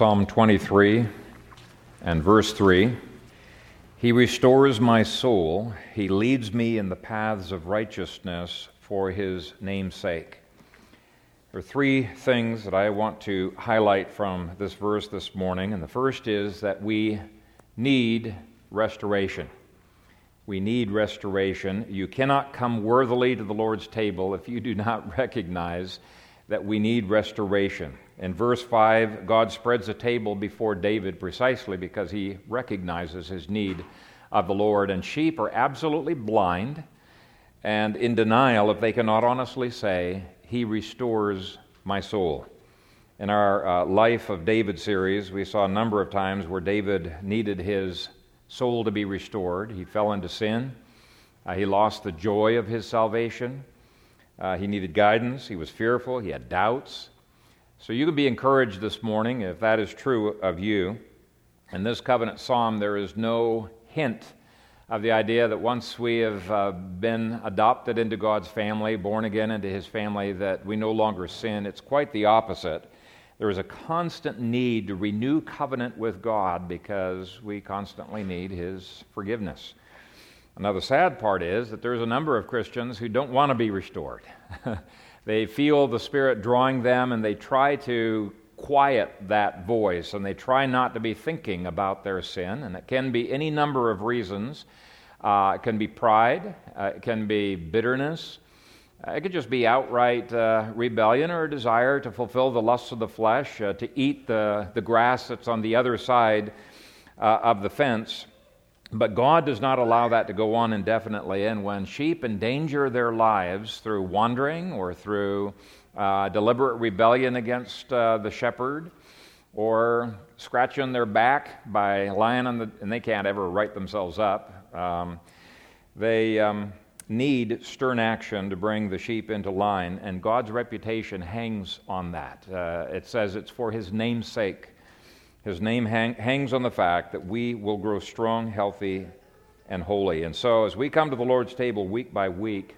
Psalm 23 and verse 3 He restores my soul, He leads me in the paths of righteousness for His name's sake. There are three things that I want to highlight from this verse this morning, and the first is that we need restoration. We need restoration. You cannot come worthily to the Lord's table if you do not recognize that we need restoration. In verse 5, God spreads a table before David precisely because he recognizes his need of the Lord. And sheep are absolutely blind and in denial if they cannot honestly say, He restores my soul. In our uh, Life of David series, we saw a number of times where David needed his soul to be restored. He fell into sin, uh, he lost the joy of his salvation, uh, he needed guidance, he was fearful, he had doubts. So you can be encouraged this morning if that is true of you. In this covenant psalm, there is no hint of the idea that once we have uh, been adopted into God's family, born again into His family, that we no longer sin. It's quite the opposite. There is a constant need to renew covenant with God because we constantly need His forgiveness. Now, the sad part is that there's a number of Christians who don't want to be restored. They feel the Spirit drawing them and they try to quiet that voice and they try not to be thinking about their sin. And it can be any number of reasons. Uh, it can be pride, uh, it can be bitterness, uh, it could just be outright uh, rebellion or a desire to fulfill the lusts of the flesh, uh, to eat the, the grass that's on the other side uh, of the fence. But God does not allow that to go on indefinitely. And when sheep endanger their lives through wandering or through uh, deliberate rebellion against uh, the shepherd, or scratching their back by lying on the, and they can't ever right themselves up, um, they um, need stern action to bring the sheep into line, and God's reputation hangs on that. Uh, it says it's for His name's sake his name hang, hangs on the fact that we will grow strong, healthy, and holy. And so, as we come to the Lord's table week by week,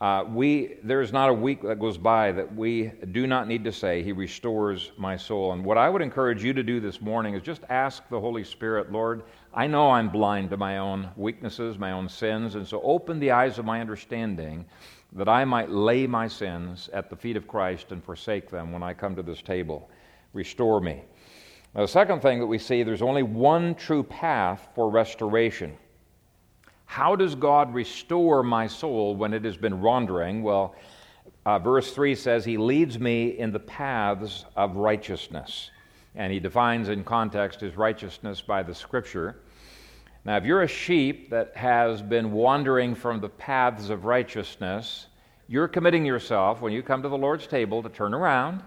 uh, we, there is not a week that goes by that we do not need to say, He restores my soul. And what I would encourage you to do this morning is just ask the Holy Spirit, Lord, I know I'm blind to my own weaknesses, my own sins, and so open the eyes of my understanding that I might lay my sins at the feet of Christ and forsake them when I come to this table. Restore me. Now, the second thing that we see, there's only one true path for restoration. How does God restore my soul when it has been wandering? Well, uh, verse 3 says, He leads me in the paths of righteousness. And he defines in context his righteousness by the scripture. Now, if you're a sheep that has been wandering from the paths of righteousness, you're committing yourself, when you come to the Lord's table, to turn around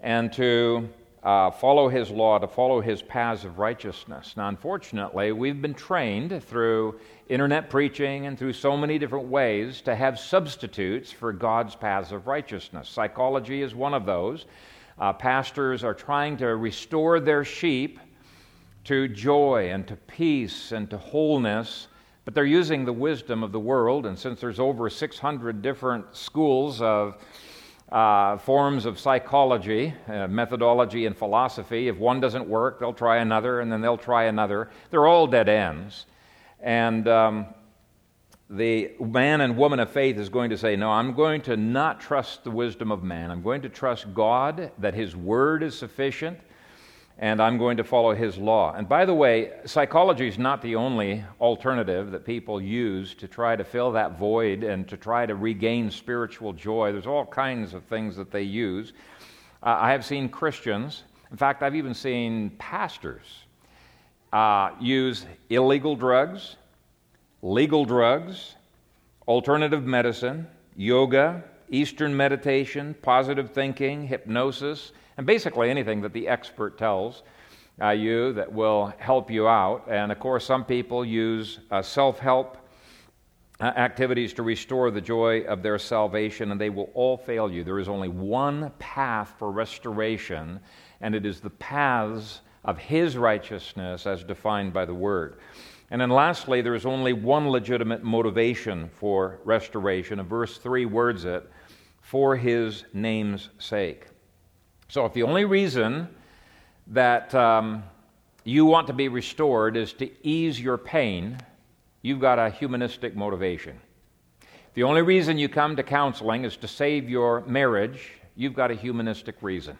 and to uh, follow his law, to follow his paths of righteousness. Now, unfortunately, we've been trained through internet preaching and through so many different ways to have substitutes for God's paths of righteousness. Psychology is one of those. Uh, pastors are trying to restore their sheep to joy and to peace and to wholeness, but they're using the wisdom of the world. And since there's over 600 different schools of uh, forms of psychology, uh, methodology, and philosophy. If one doesn't work, they'll try another, and then they'll try another. They're all dead ends. And um, the man and woman of faith is going to say, No, I'm going to not trust the wisdom of man. I'm going to trust God, that His word is sufficient, and I'm going to follow his law. And by the way, psychology is not the only alternative that people use to try to fill that void and to try to regain spiritual joy. There's all kinds of things that they use. Uh, I have seen Christians, in fact, I've even seen pastors uh, use illegal drugs, legal drugs, alternative medicine, yoga, Eastern meditation, positive thinking, hypnosis and basically anything that the expert tells uh, you that will help you out. And of course, some people use uh, self help uh, activities to restore the joy of their salvation, and they will all fail you. There is only one path for restoration, and it is the paths of His righteousness as defined by the Word. And then lastly, there is only one legitimate motivation for restoration, and verse 3 words it for His name's sake. So, if the only reason that um, you want to be restored is to ease your pain, you've got a humanistic motivation. The only reason you come to counseling is to save your marriage, you've got a humanistic reason.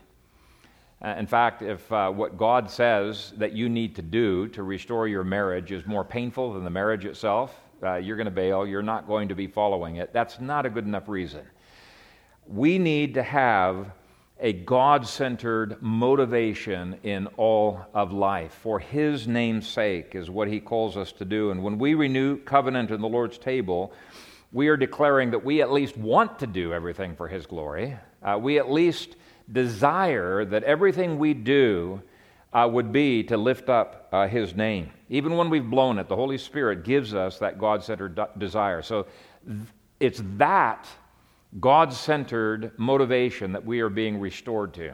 Uh, in fact, if uh, what God says that you need to do to restore your marriage is more painful than the marriage itself, uh, you're going to bail, you're not going to be following it. That's not a good enough reason. We need to have a God centered motivation in all of life. For His name's sake is what He calls us to do. And when we renew covenant in the Lord's table, we are declaring that we at least want to do everything for His glory. Uh, we at least desire that everything we do uh, would be to lift up uh, His name. Even when we've blown it, the Holy Spirit gives us that God centered desire. So th- it's that God centered motivation that we are being restored to.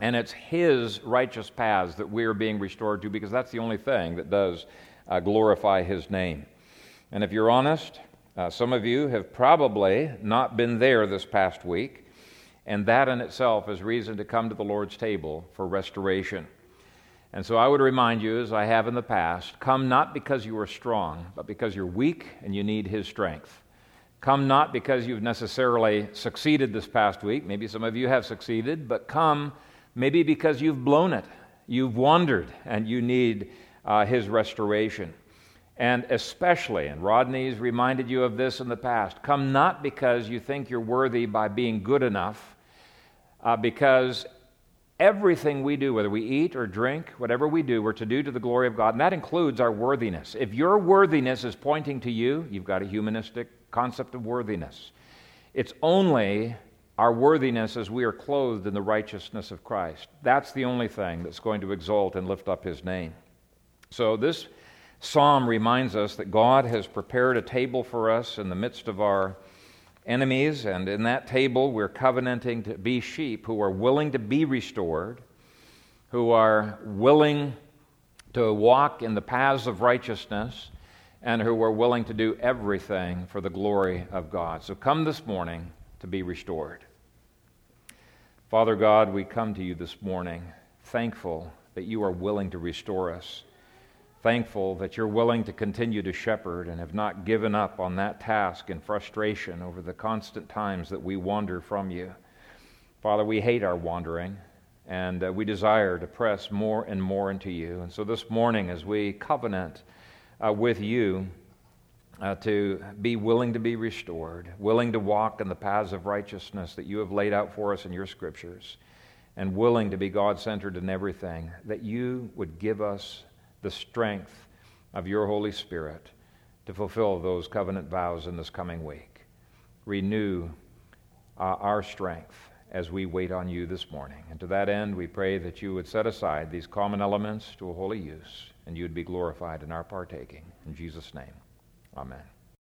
And it's His righteous paths that we are being restored to because that's the only thing that does uh, glorify His name. And if you're honest, uh, some of you have probably not been there this past week, and that in itself is reason to come to the Lord's table for restoration. And so I would remind you, as I have in the past, come not because you are strong, but because you're weak and you need His strength. Come not because you've necessarily succeeded this past week. Maybe some of you have succeeded, but come maybe because you've blown it. You've wandered and you need uh, His restoration. And especially, and Rodney's reminded you of this in the past, come not because you think you're worthy by being good enough, uh, because everything we do, whether we eat or drink, whatever we do, we're to do to the glory of God, and that includes our worthiness. If your worthiness is pointing to you, you've got a humanistic concept of worthiness. It's only our worthiness as we are clothed in the righteousness of Christ. That's the only thing that's going to exalt and lift up his name. So, this psalm reminds us that God has prepared a table for us in the midst of our enemies, and in that table we're covenanting to be sheep who are willing to be restored, who are willing to walk in the paths of righteousness, and who are willing to do everything for the glory of God. So come this morning to be restored. Father God, we come to you this morning thankful that you are willing to restore us. Thankful that you're willing to continue to shepherd and have not given up on that task in frustration over the constant times that we wander from you. Father, we hate our wandering and uh, we desire to press more and more into you. And so this morning, as we covenant, uh, with you uh, to be willing to be restored, willing to walk in the paths of righteousness that you have laid out for us in your scriptures, and willing to be God centered in everything, that you would give us the strength of your Holy Spirit to fulfill those covenant vows in this coming week. Renew uh, our strength as we wait on you this morning. And to that end, we pray that you would set aside these common elements to a holy use and you would be glorified in our partaking. In Jesus' name, amen.